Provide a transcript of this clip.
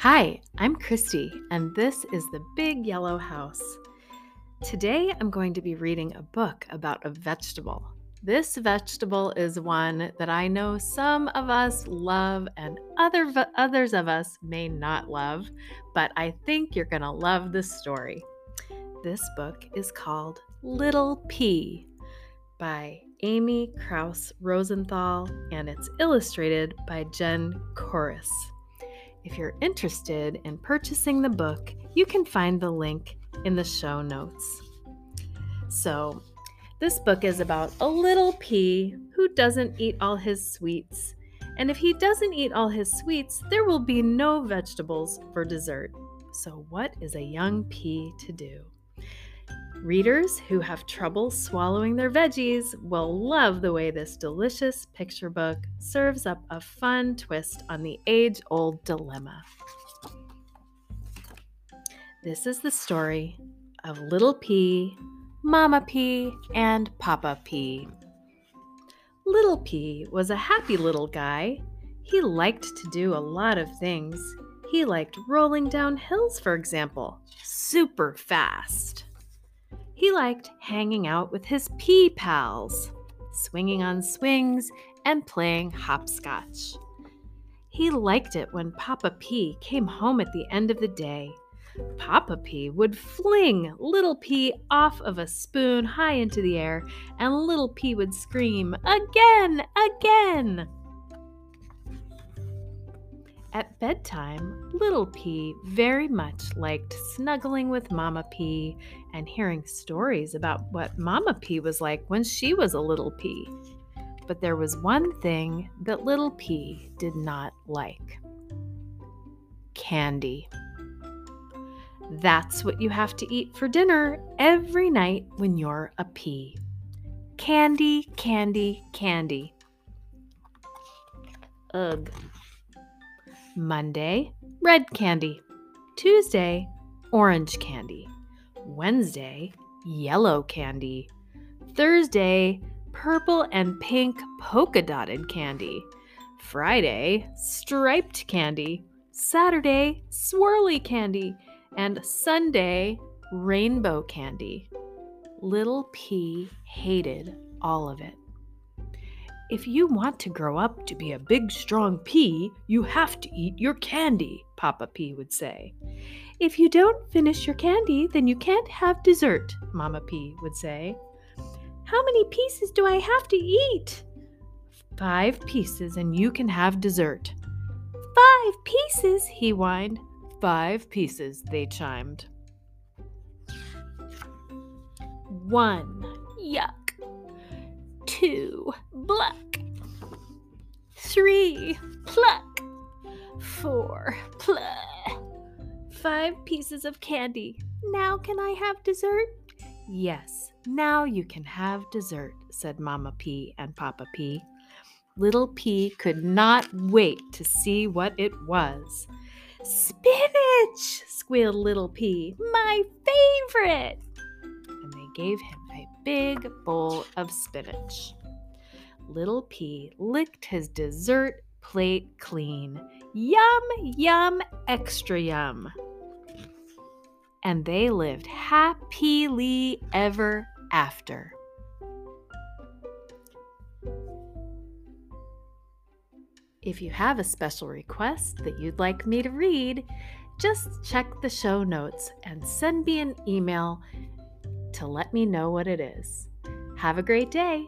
Hi, I'm Kristi, and this is The Big Yellow House. Today I'm going to be reading a book about a vegetable. This vegetable is one that I know some of us love and other others of us may not love, but I think you're going to love this story. This book is called Little Pea by Amy Krouse Rosenthal and it's illustrated by Jen Corace. If you're interested in purchasing the book, you can find the link in the show notes. So, this book is about a little pea who doesn't eat all his sweets. And if he doesn't eat all his sweets, there will be no vegetables for dessert. So, what is a young pea to do? Readers who have trouble swallowing their veggies will love the way this delicious picture book serves up a fun twist on the age old dilemma. This is the story of Little Pea, Mama Pea, and Papa Pea. Little Pea was a happy little guy. He liked to do a lot of things. He liked rolling down hills, for example, super fast. He liked hanging out with his pea pals, swinging on swings, and playing hopscotch. He liked it when Papa Pea came home at the end of the day. Papa Pea would fling Little Pea off of a spoon high into the air, and Little Pea would scream, Again! Again! At bedtime, Little Pea very much liked snuggling with Mama Pea and hearing stories about what Mama Pea was like when she was a little pea. But there was one thing that Little Pea did not like candy. That's what you have to eat for dinner every night when you're a. Candy, candy, candy. Ugh. Monday, red candy. Tuesday, orange candy. Wednesday, yellow candy. Thursday, purple and pink polka dotted candy. Friday, striped candy. Saturday, swirly candy. And Sunday, rainbow candy. Little Pea hated all of it. If you want to grow up to be a big, strong pea, you have to eat your candy, Papa Pea would say. If you don't finish your candy, then you can't have dessert, Mama Pea would say. How many pieces do I have to eat? Five pieces, and you can have dessert. Five pieces, he whined. Five pieces, they chimed. One, yuck two, pluck. Three, pluck. Four, pluck. Five pieces of candy. Now can I have dessert? Yes, now you can have dessert, said Mama Pea and Papa Pea. Little Pea could not wait to see what it was. Spinach! squealed Little Pea, My favorite! And they gave him a big bowl of spinach. Little Pea licked his dessert plate clean. Yum, yum, extra yum. And they lived happily ever after. If you have a special request that you'd like me to read, just check the show notes and send me an email to let me know what it is. Have a great day.